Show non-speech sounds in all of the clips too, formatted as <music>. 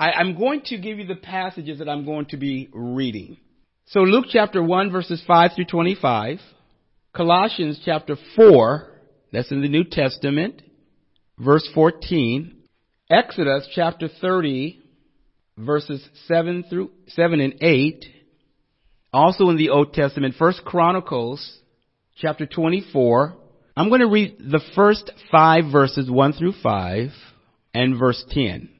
I, I'm going to give you the passages that I'm going to be reading. So Luke chapter 1 verses 5 through 25. Colossians chapter 4, that's in the New Testament, verse 14. Exodus chapter 30, verses 7 through 7 and 8. Also in the Old Testament, First Chronicles chapter 24. I'm going to read the first five verses 1 through 5 and verse 10.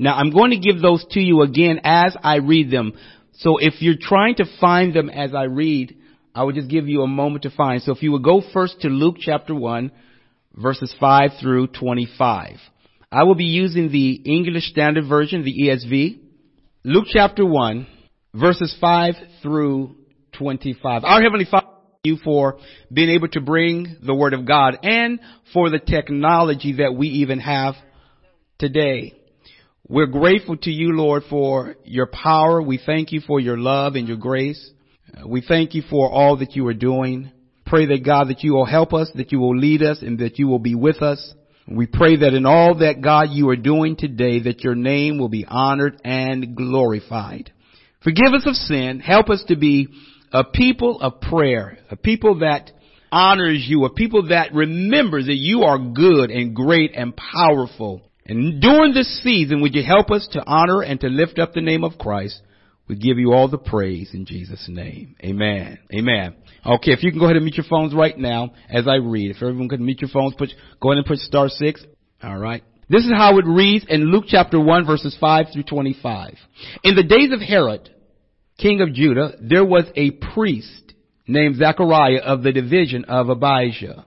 Now I'm going to give those to you again as I read them. So if you're trying to find them as I read, I will just give you a moment to find. So if you would go first to Luke chapter 1, verses 5 through 25. I will be using the English Standard Version, the ESV. Luke chapter 1, verses 5 through 25. Our Heavenly Father, you for being able to bring the Word of God and for the technology that we even have today. We're grateful to you, Lord, for your power. We thank you for your love and your grace. Uh, we thank you for all that you are doing. Pray that God, that you will help us, that you will lead us, and that you will be with us. We pray that in all that God you are doing today, that your name will be honored and glorified. Forgive us of sin. Help us to be a people of prayer, a people that honors you, a people that remembers that you are good and great and powerful. And during this season, would you help us to honor and to lift up the name of Christ? We give you all the praise in Jesus' name. Amen. Amen. Okay, if you can go ahead and mute your phones right now as I read. If everyone could mute your phones, put, go ahead and put star six. All right. This is how it reads in Luke chapter 1 verses 5 through 25. In the days of Herod, king of Judah, there was a priest named Zechariah of the division of Abijah.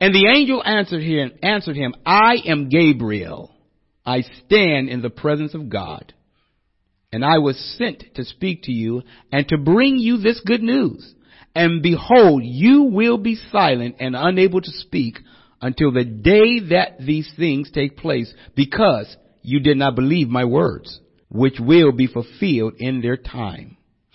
And the angel answered him, answered him, I am Gabriel. I stand in the presence of God. And I was sent to speak to you and to bring you this good news. And behold, you will be silent and unable to speak until the day that these things take place because you did not believe my words, which will be fulfilled in their time.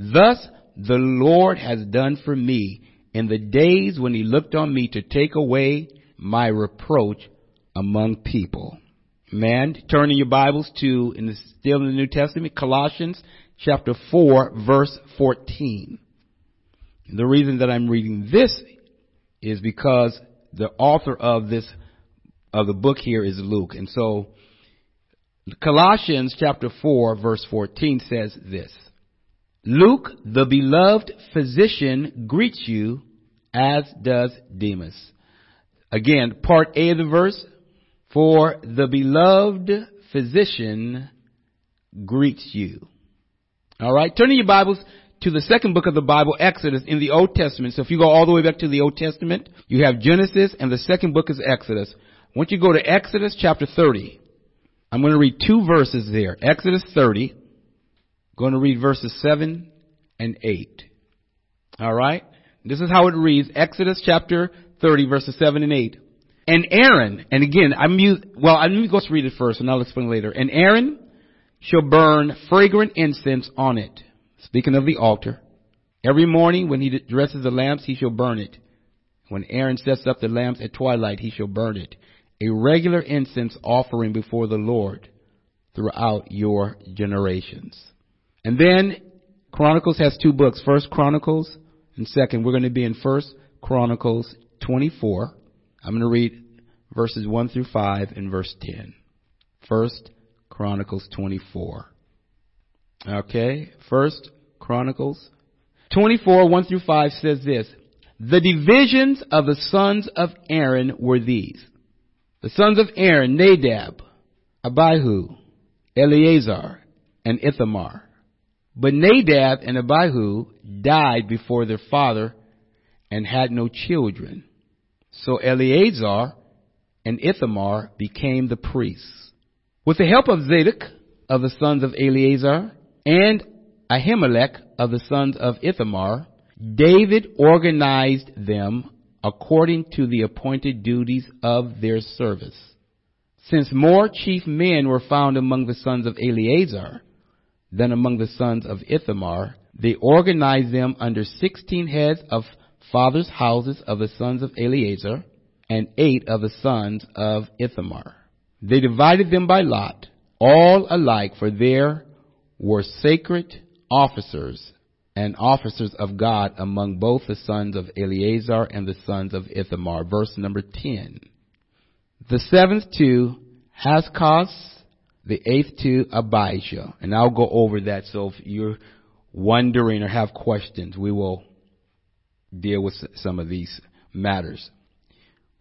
Thus the Lord has done for me in the days when he looked on me to take away my reproach among people. Man, turning your Bibles to, in the, still in the New Testament, Colossians chapter 4 verse 14. The reason that I'm reading this is because the author of this, of the book here is Luke. And so Colossians chapter 4 verse 14 says this. Luke, the beloved physician, greets you, as does Demas. Again, part A of the verse, for the beloved physician greets you. Alright, turning your Bibles to the second book of the Bible, Exodus, in the Old Testament. So if you go all the way back to the Old Testament, you have Genesis and the second book is Exodus. Once you go to Exodus chapter 30, I'm going to read two verses there. Exodus 30, going to read verses 7 and 8. Alright? This is how it reads, Exodus chapter 30 verses 7 and 8. And Aaron, and again, I'm, well, I'm going to read it first and I'll explain later. And Aaron shall burn fragrant incense on it. Speaking of the altar. Every morning when he dresses the lamps, he shall burn it. When Aaron sets up the lamps at twilight, he shall burn it a regular incense offering before the Lord throughout your generations. And then Chronicles has two books. First Chronicles and second we're going to be in First Chronicles 24. I'm going to read verses 1 through 5 and verse 10. First Chronicles 24. Okay, First Chronicles 24, 1 through 5 says this. The divisions of the sons of Aaron were these. The sons of Aaron, Nadab, Abihu, Eleazar, and Ithamar. But Nadab and Abihu died before their father and had no children. So Eleazar and Ithamar became the priests. With the help of Zadok of the sons of Eleazar and Ahimelech of the sons of Ithamar, David organized them according to the appointed duties of their service. Since more chief men were found among the sons of Eleazar than among the sons of Ithamar, they organized them under sixteen heads of fathers' houses of the sons of Eleazar and eight of the sons of Ithamar. They divided them by lot, all alike, for there were sacred officers and officers of God among both the sons of Eleazar and the sons of Ithamar. Verse number 10. The seventh to Hakkoz, the eighth to Abijah. And I'll go over that so if you're wondering or have questions, we will deal with some of these matters.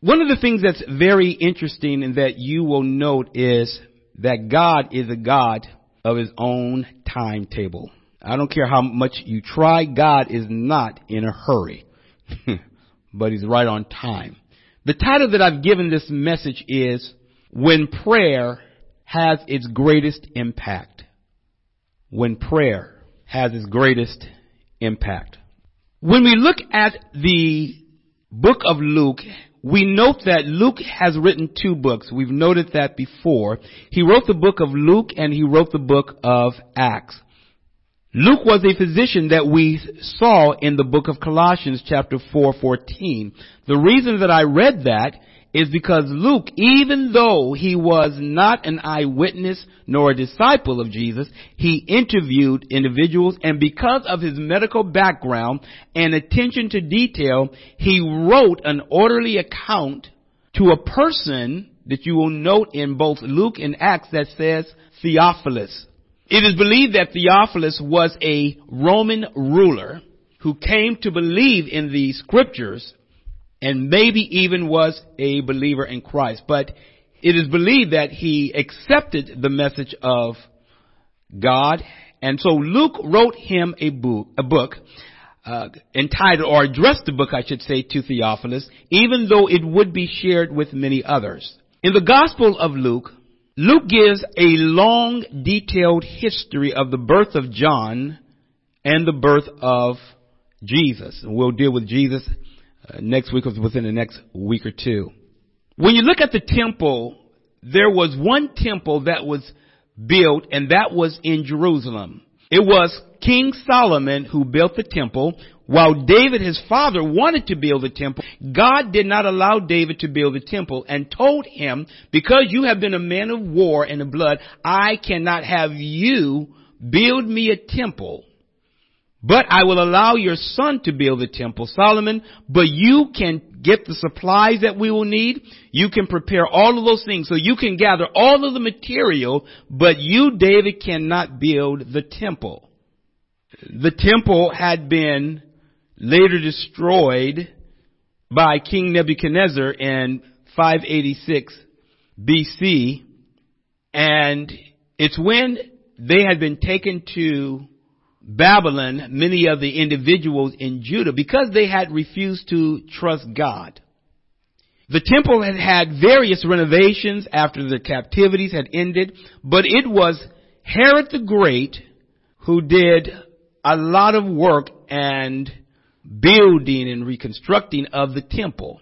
One of the things that's very interesting and that you will note is that God is a God of his own timetable. I don't care how much you try, God is not in a hurry. <laughs> but He's right on time. The title that I've given this message is When Prayer Has Its Greatest Impact. When Prayer Has Its Greatest Impact. When we look at the book of Luke, we note that Luke has written two books. We've noted that before. He wrote the book of Luke and he wrote the book of Acts. Luke was a physician that we saw in the book of Colossians chapter 4:14. The reason that I read that is because Luke, even though he was not an eyewitness nor a disciple of Jesus, he interviewed individuals and because of his medical background and attention to detail, he wrote an orderly account to a person that you will note in both Luke and Acts that says Theophilus. It is believed that Theophilus was a Roman ruler who came to believe in the scriptures and maybe even was a believer in Christ. But it is believed that he accepted the message of God. And so Luke wrote him a book, a book uh, entitled, or addressed the book, I should say, to Theophilus, even though it would be shared with many others. In the Gospel of Luke, Luke gives a long, detailed history of the birth of John and the birth of Jesus. We'll deal with Jesus next week or within the next week or two. When you look at the temple, there was one temple that was built and that was in Jerusalem. It was King Solomon who built the temple while David, his father, wanted to build a temple, God did not allow David to build a temple and told him, because you have been a man of war and of blood, I cannot have you build me a temple. But I will allow your son to build the temple, Solomon, but you can get the supplies that we will need. You can prepare all of those things. So you can gather all of the material, but you, David, cannot build the temple. The temple had been later destroyed by King Nebuchadnezzar in 586 BC. And it's when they had been taken to Babylon, many of the individuals in Judah, because they had refused to trust God. The temple had had various renovations after the captivities had ended, but it was Herod the Great who did a lot of work and building and reconstructing of the temple.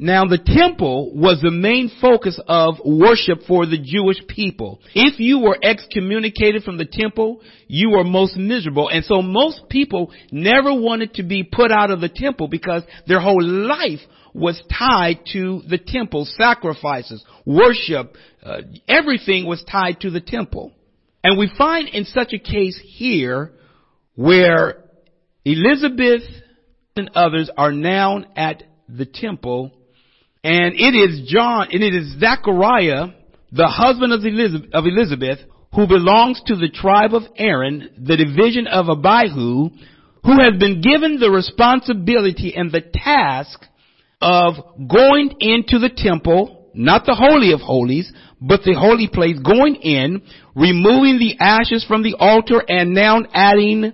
Now the temple was the main focus of worship for the Jewish people. If you were excommunicated from the temple, you were most miserable. And so most people never wanted to be put out of the temple because their whole life was tied to the temple, sacrifices, worship, uh, everything was tied to the temple. And we find in such a case here where Elizabeth and others are now at the temple and it is John, and it is Zechariah, the husband of Elizabeth, of Elizabeth, who belongs to the tribe of Aaron, the division of Abihu, who has been given the responsibility and the task of going into the temple, not the holy of holies, but the holy place, going in, removing the ashes from the altar, and now adding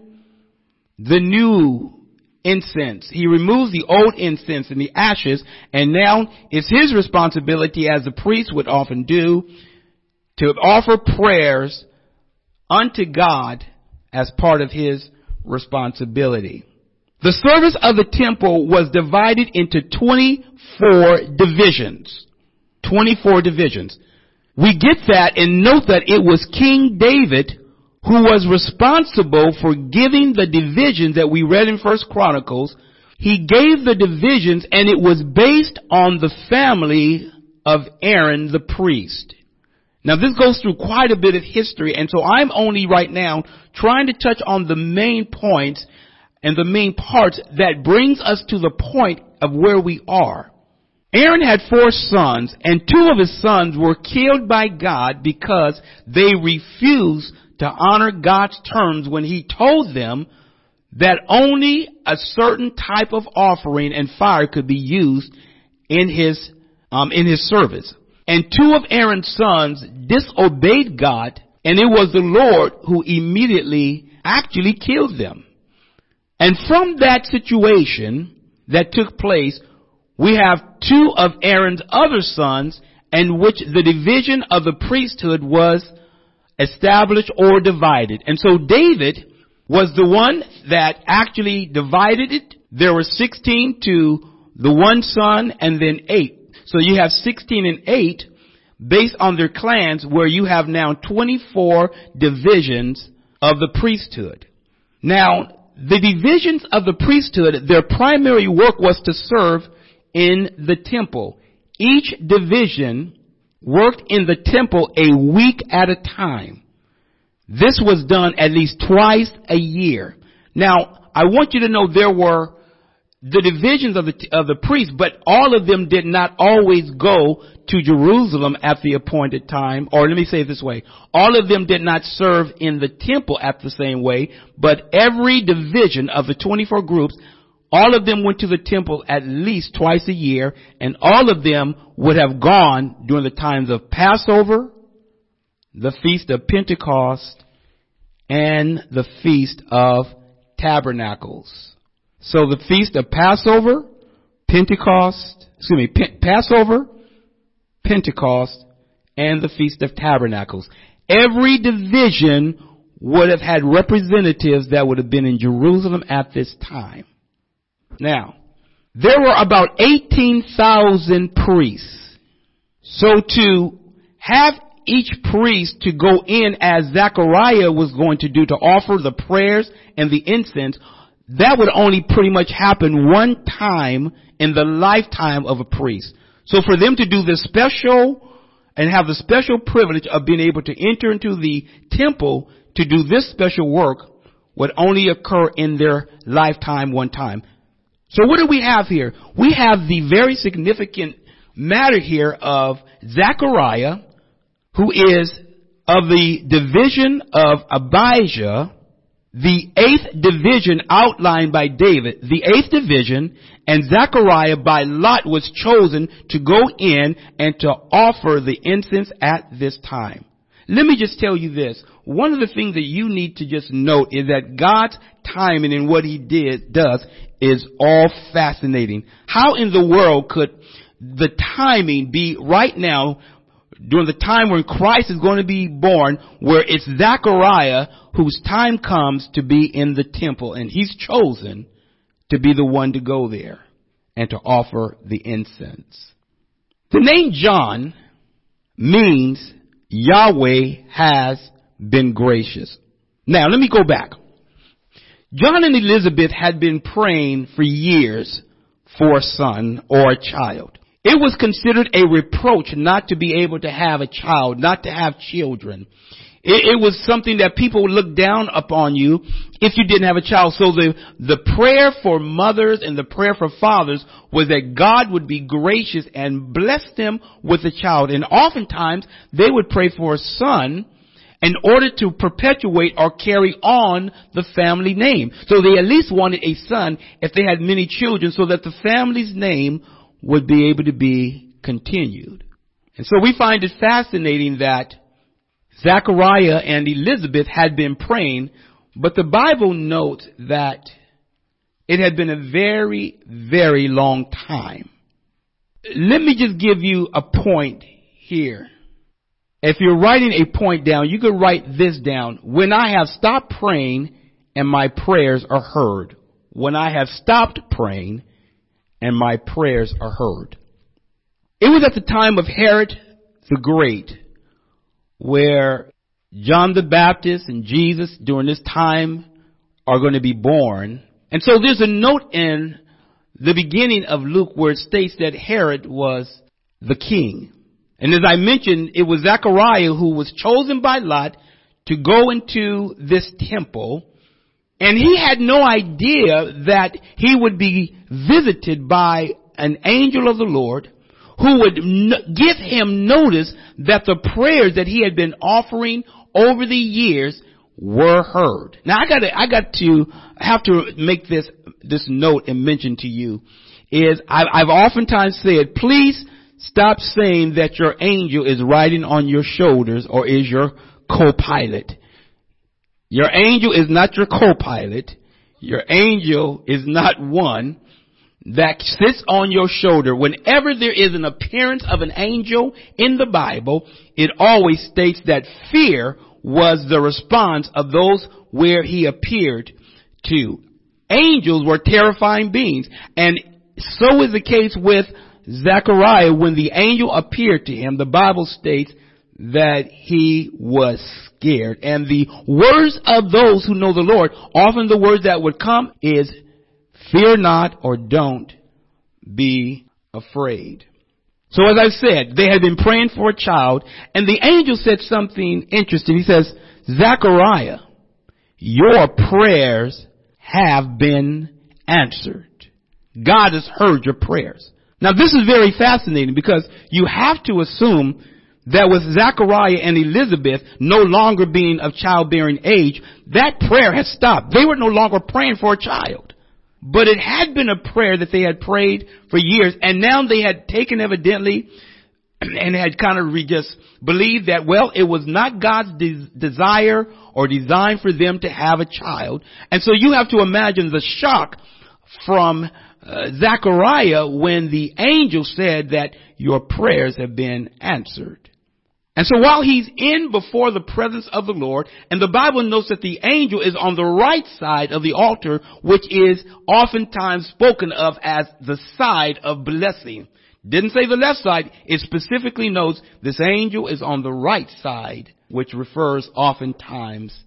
the new incense. He removes the old incense and the ashes, and now it's his responsibility, as the priest would often do, to offer prayers unto God as part of his responsibility. The service of the temple was divided into 24 divisions. 24 divisions. We get that and note that it was King David who was responsible for giving the divisions that we read in First Chronicles. He gave the divisions and it was based on the family of Aaron the priest. Now this goes through quite a bit of history and so I'm only right now trying to touch on the main points and the main parts that brings us to the point of where we are. Aaron had four sons and two of his sons were killed by God because they refused to honor God's terms when he told them that only a certain type of offering and fire could be used in his um, in his service. And two of Aaron's sons disobeyed God, and it was the Lord who immediately actually killed them. And from that situation that took place, we have two of Aaron's other sons, in which the division of the priesthood was established or divided. And so David was the one that actually divided it. There were 16 to the one son and then eight. So you have 16 and eight based on their clans where you have now 24 divisions of the priesthood. Now, the divisions of the priesthood, their primary work was to serve in the temple. Each division worked in the temple a week at a time. This was done at least twice a year. Now, I want you to know there were the divisions of the, of the priests, but all of them did not always go to Jerusalem at the appointed time, or let me say it this way. All of them did not serve in the temple at the same way, but every division of the 24 groups all of them went to the temple at least twice a year, and all of them would have gone during the times of Passover, the Feast of Pentecost, and the Feast of Tabernacles. So the Feast of Passover, Pentecost, excuse me, P- Passover, Pentecost, and the Feast of Tabernacles. Every division would have had representatives that would have been in Jerusalem at this time. Now, there were about 18,000 priests. So to have each priest to go in as Zechariah was going to do to offer the prayers and the incense, that would only pretty much happen one time in the lifetime of a priest. So for them to do this special and have the special privilege of being able to enter into the temple to do this special work would only occur in their lifetime one time. So what do we have here? We have the very significant matter here of Zechariah, who is of the division of Abijah, the eighth division outlined by David, the eighth division, and Zechariah by Lot was chosen to go in and to offer the incense at this time. Let me just tell you this. One of the things that you need to just note is that God's timing and what He did, does is all fascinating. How in the world could the timing be right now during the time when Christ is going to be born where it's Zechariah whose time comes to be in the temple and he's chosen to be the one to go there and to offer the incense. The name John means Yahweh has been gracious. Now let me go back. John and Elizabeth had been praying for years for a son or a child. It was considered a reproach not to be able to have a child, not to have children. It, it, was something that people would look down upon you if you didn't have a child. So the, the prayer for mothers and the prayer for fathers was that God would be gracious and bless them with a child. And oftentimes they would pray for a son in order to perpetuate or carry on the family name. So they at least wanted a son if they had many children so that the family's name would be able to be continued. And so we find it fascinating that Zachariah and Elizabeth had been praying, but the Bible notes that it had been a very, very long time. Let me just give you a point here. If you're writing a point down, you could write this down. When I have stopped praying and my prayers are heard. When I have stopped praying and my prayers are heard. It was at the time of Herod the Great where John the Baptist and Jesus during this time are going to be born. And so there's a note in the beginning of Luke where it states that Herod was the king. And as I mentioned, it was Zechariah who was chosen by Lot to go into this temple and he had no idea that he would be visited by an angel of the Lord who would give him notice that the prayers that he had been offering over the years were heard. Now I gotta, I got to have to make this, this note and mention to you is I, I've oftentimes said, please stop saying that your angel is riding on your shoulders or is your co-pilot. Your angel is not your co-pilot. Your angel is not one that sits on your shoulder. Whenever there is an appearance of an angel in the Bible, it always states that fear was the response of those where he appeared to. Angels were terrifying beings. And so is the case with Zechariah. When the angel appeared to him, the Bible states that he was scared. And the words of those who know the Lord, often the words that would come is, fear not or don't be afraid. So as I said, they had been praying for a child and the angel said something interesting. He says, Zechariah, your prayers have been answered. God has heard your prayers. Now this is very fascinating because you have to assume that with Zachariah and Elizabeth no longer being of childbearing age, that prayer had stopped. They were no longer praying for a child. But it had been a prayer that they had prayed for years, and now they had taken evidently <clears throat> and had kind of just believed that, well, it was not God's de- desire or design for them to have a child. And so you have to imagine the shock from uh, Zechariah when the angel said that your prayers have been answered. And so while he's in before the presence of the Lord, and the Bible notes that the angel is on the right side of the altar, which is oftentimes spoken of as the side of blessing. Didn't say the left side, it specifically notes this angel is on the right side, which refers oftentimes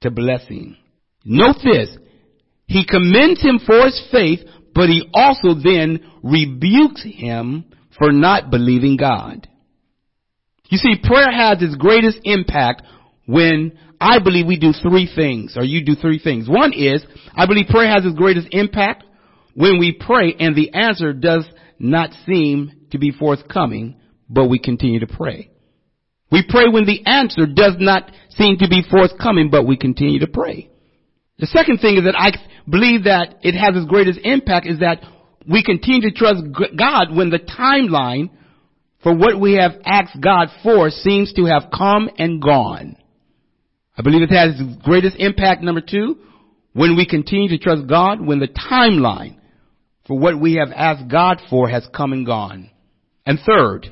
to blessing. Note this, he commends him for his faith, but he also then rebukes him for not believing God. You see, prayer has its greatest impact when I believe we do three things, or you do three things. One is, I believe prayer has its greatest impact when we pray and the answer does not seem to be forthcoming, but we continue to pray. We pray when the answer does not seem to be forthcoming, but we continue to pray. The second thing is that I believe that it has its greatest impact is that we continue to trust God when the timeline for what we have asked God for seems to have come and gone. I believe it has its greatest impact, number two, when we continue to trust God when the timeline for what we have asked God for has come and gone. And third,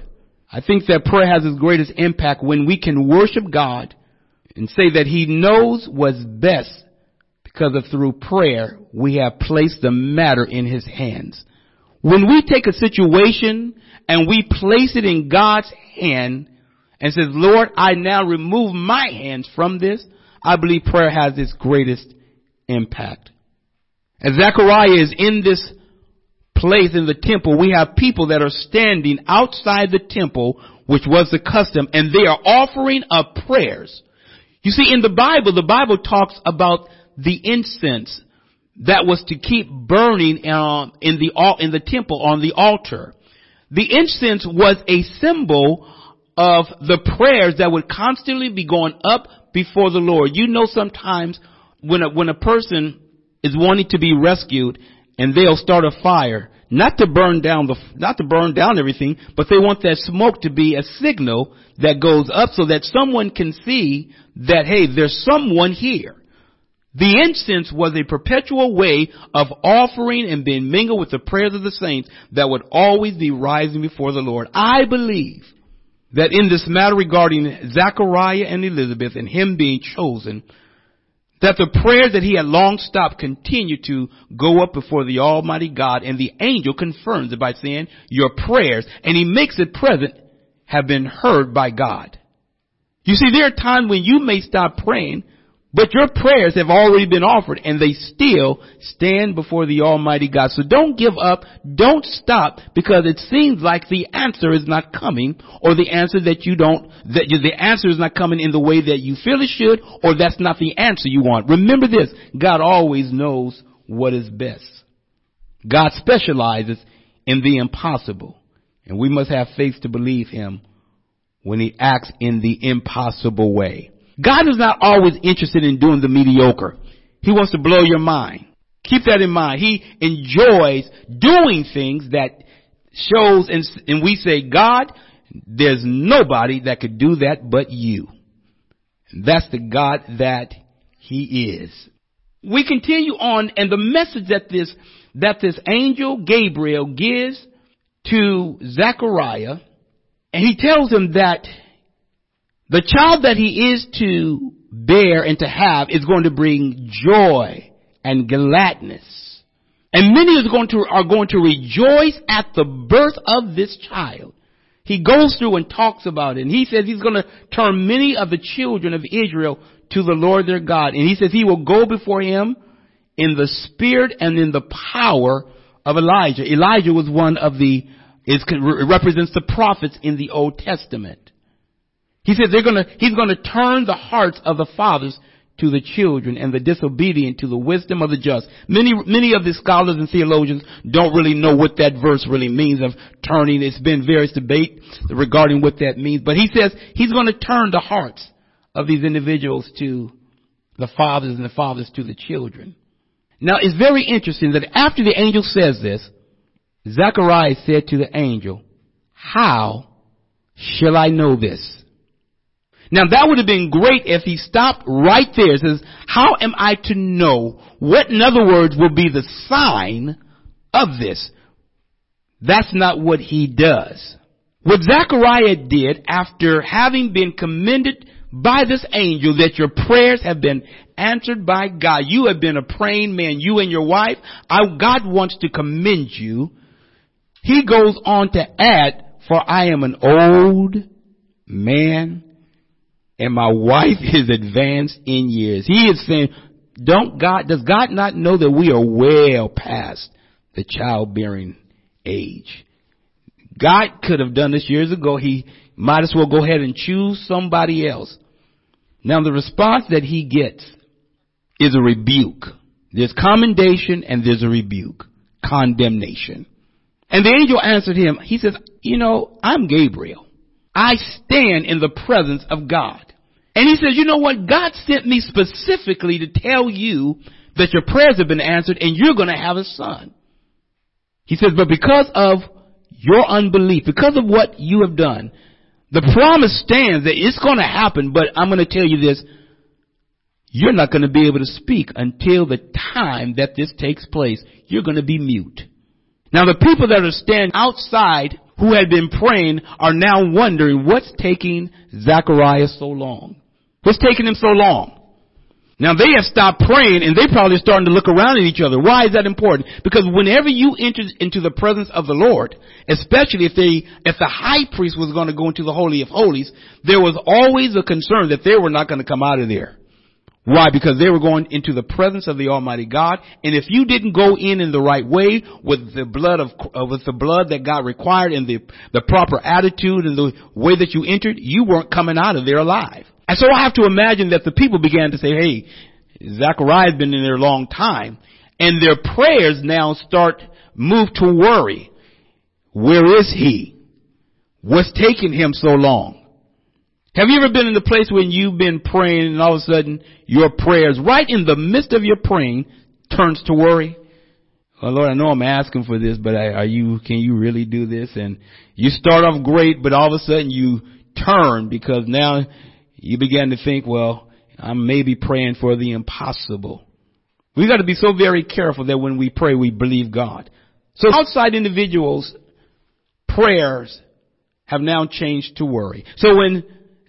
I think that prayer has its greatest impact when we can worship God and say that He knows what's best because of through prayer we have placed the matter in His hands. When we take a situation and we place it in God's hand and says, Lord, I now remove my hands from this, I believe prayer has its greatest impact. As Zechariah is in this place in the temple, we have people that are standing outside the temple, which was the custom, and they are offering up prayers. You see, in the Bible, the Bible talks about the incense that was to keep burning um, in the in the temple on the altar. The incense was a symbol of the prayers that would constantly be going up before the Lord. You know, sometimes when a, when a person is wanting to be rescued and they'll start a fire, not to burn down the, not to burn down everything, but they want that smoke to be a signal that goes up so that someone can see that, hey, there's someone here. The incense was a perpetual way of offering and being mingled with the prayers of the saints that would always be rising before the Lord. I believe that in this matter regarding Zachariah and Elizabeth and him being chosen, that the prayers that he had long stopped continue to go up before the Almighty God and the angel confirms it by saying, your prayers, and he makes it present, have been heard by God. You see, there are times when you may stop praying but your prayers have already been offered and they still stand before the Almighty God. So don't give up. Don't stop because it seems like the answer is not coming or the answer that you don't, that the answer is not coming in the way that you feel it should or that's not the answer you want. Remember this. God always knows what is best. God specializes in the impossible and we must have faith to believe him when he acts in the impossible way. God is not always interested in doing the mediocre. He wants to blow your mind. Keep that in mind. He enjoys doing things that shows and, and we say, God, there's nobody that could do that but you. That's the God that he is. We continue on and the message that this, that this angel Gabriel gives to Zechariah and he tells him that the child that he is to bear and to have is going to bring joy and gladness. And many are going to, are going to rejoice at the birth of this child. He goes through and talks about it. And he says he's going to turn many of the children of Israel to the Lord their God. And he says he will go before him in the spirit and in the power of Elijah. Elijah was one of the, is, represents the prophets in the Old Testament. He said they're gonna, he's gonna turn the hearts of the fathers to the children and the disobedient to the wisdom of the just. Many, many of the scholars and theologians don't really know what that verse really means of turning. It's been various debate regarding what that means, but he says he's gonna turn the hearts of these individuals to the fathers and the fathers to the children. Now it's very interesting that after the angel says this, Zechariah said to the angel, how shall I know this? Now that would have been great if he stopped right there says, how am I to know what in other words will be the sign of this? That's not what he does. What Zechariah did after having been commended by this angel that your prayers have been answered by God. You have been a praying man, you and your wife. I, God wants to commend you. He goes on to add, for I am an old man and my wife is advanced in years. He is saying, don't God, does God not know that we are well past the childbearing age? God could have done this years ago. He might as well go ahead and choose somebody else. Now the response that he gets is a rebuke. There's commendation and there's a rebuke. Condemnation. And the angel answered him, he says, you know, I'm Gabriel. I stand in the presence of God. And he says, you know what? God sent me specifically to tell you that your prayers have been answered and you're going to have a son. He says, but because of your unbelief, because of what you have done, the promise stands that it's going to happen, but I'm going to tell you this. You're not going to be able to speak until the time that this takes place. You're going to be mute. Now the people that are standing outside who had been praying are now wondering what's taking Zacharias so long. What's taking them so long? Now they have stopped praying and they probably starting to look around at each other. Why is that important? Because whenever you enter into the presence of the Lord, especially if they, if the high priest was going to go into the Holy of Holies, there was always a concern that they were not going to come out of there. Why? Because they were going into the presence of the Almighty God, and if you didn't go in in the right way with the blood of uh, with the blood that God required and the the proper attitude and the way that you entered, you weren't coming out of there alive. And so I have to imagine that the people began to say, "Hey, Zachariah's been in there a long time," and their prayers now start move to worry. Where is he? What's taking him so long? Have you ever been in a place when you've been praying and all of a sudden your prayers, right in the midst of your praying, turns to worry? Well, Lord, I know I'm asking for this, but are you, can you really do this? And you start off great, but all of a sudden you turn because now you begin to think, well, I'm maybe praying for the impossible. We got to be so very careful that when we pray, we believe God. So outside individuals, prayers have now changed to worry. So when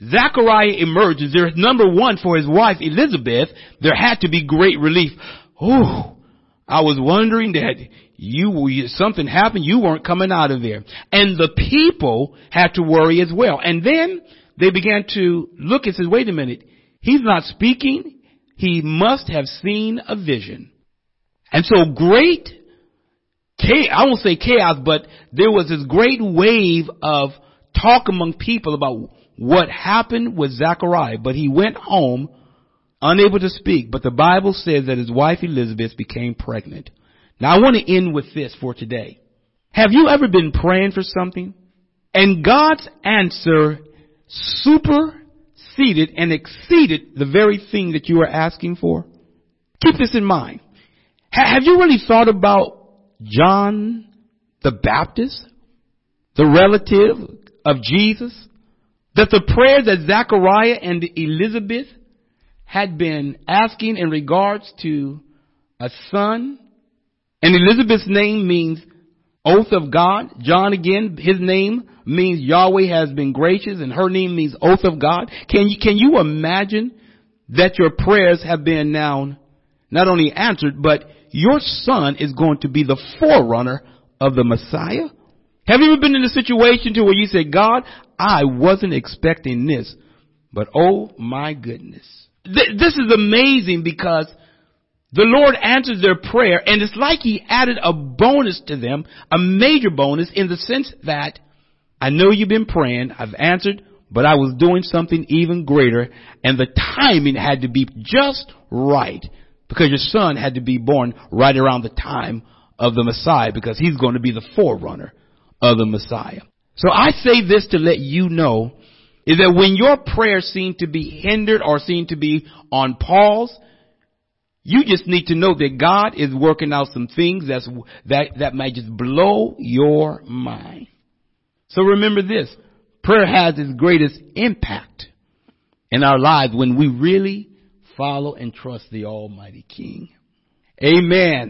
Zachariah emerges, there's number one for his wife Elizabeth, there had to be great relief. Oh, I was wondering that you, something happened, you weren't coming out of there. And the people had to worry as well. And then they began to look and said, wait a minute, he's not speaking, he must have seen a vision. And so great, chaos, I won't say chaos, but there was this great wave of talk among people about what happened with Zachariah, but he went home unable to speak. But the Bible says that his wife Elizabeth became pregnant. Now I want to end with this for today. Have you ever been praying for something and God's answer superseded and exceeded the very thing that you were asking for? Keep this in mind. Have you really thought about John the Baptist, the relative of Jesus? that the prayer that Zachariah and Elizabeth had been asking in regards to a son, and Elizabeth's name means oath of God. John again, his name means Yahweh has been gracious and her name means oath of God. Can you, can you imagine that your prayers have been now not only answered, but your son is going to be the forerunner of the Messiah? Have you ever been in a situation to where you say, God, I wasn't expecting this, but oh my goodness. Th- this is amazing because the Lord answers their prayer and it's like He added a bonus to them, a major bonus in the sense that I know you've been praying, I've answered, but I was doing something even greater and the timing had to be just right because your son had to be born right around the time of the Messiah because he's going to be the forerunner of the Messiah. So I say this to let you know is that when your prayers seem to be hindered or seem to be on pause, you just need to know that God is working out some things that's, that, that might just blow your mind. So remember this, prayer has its greatest impact in our lives when we really follow and trust the Almighty King. Amen.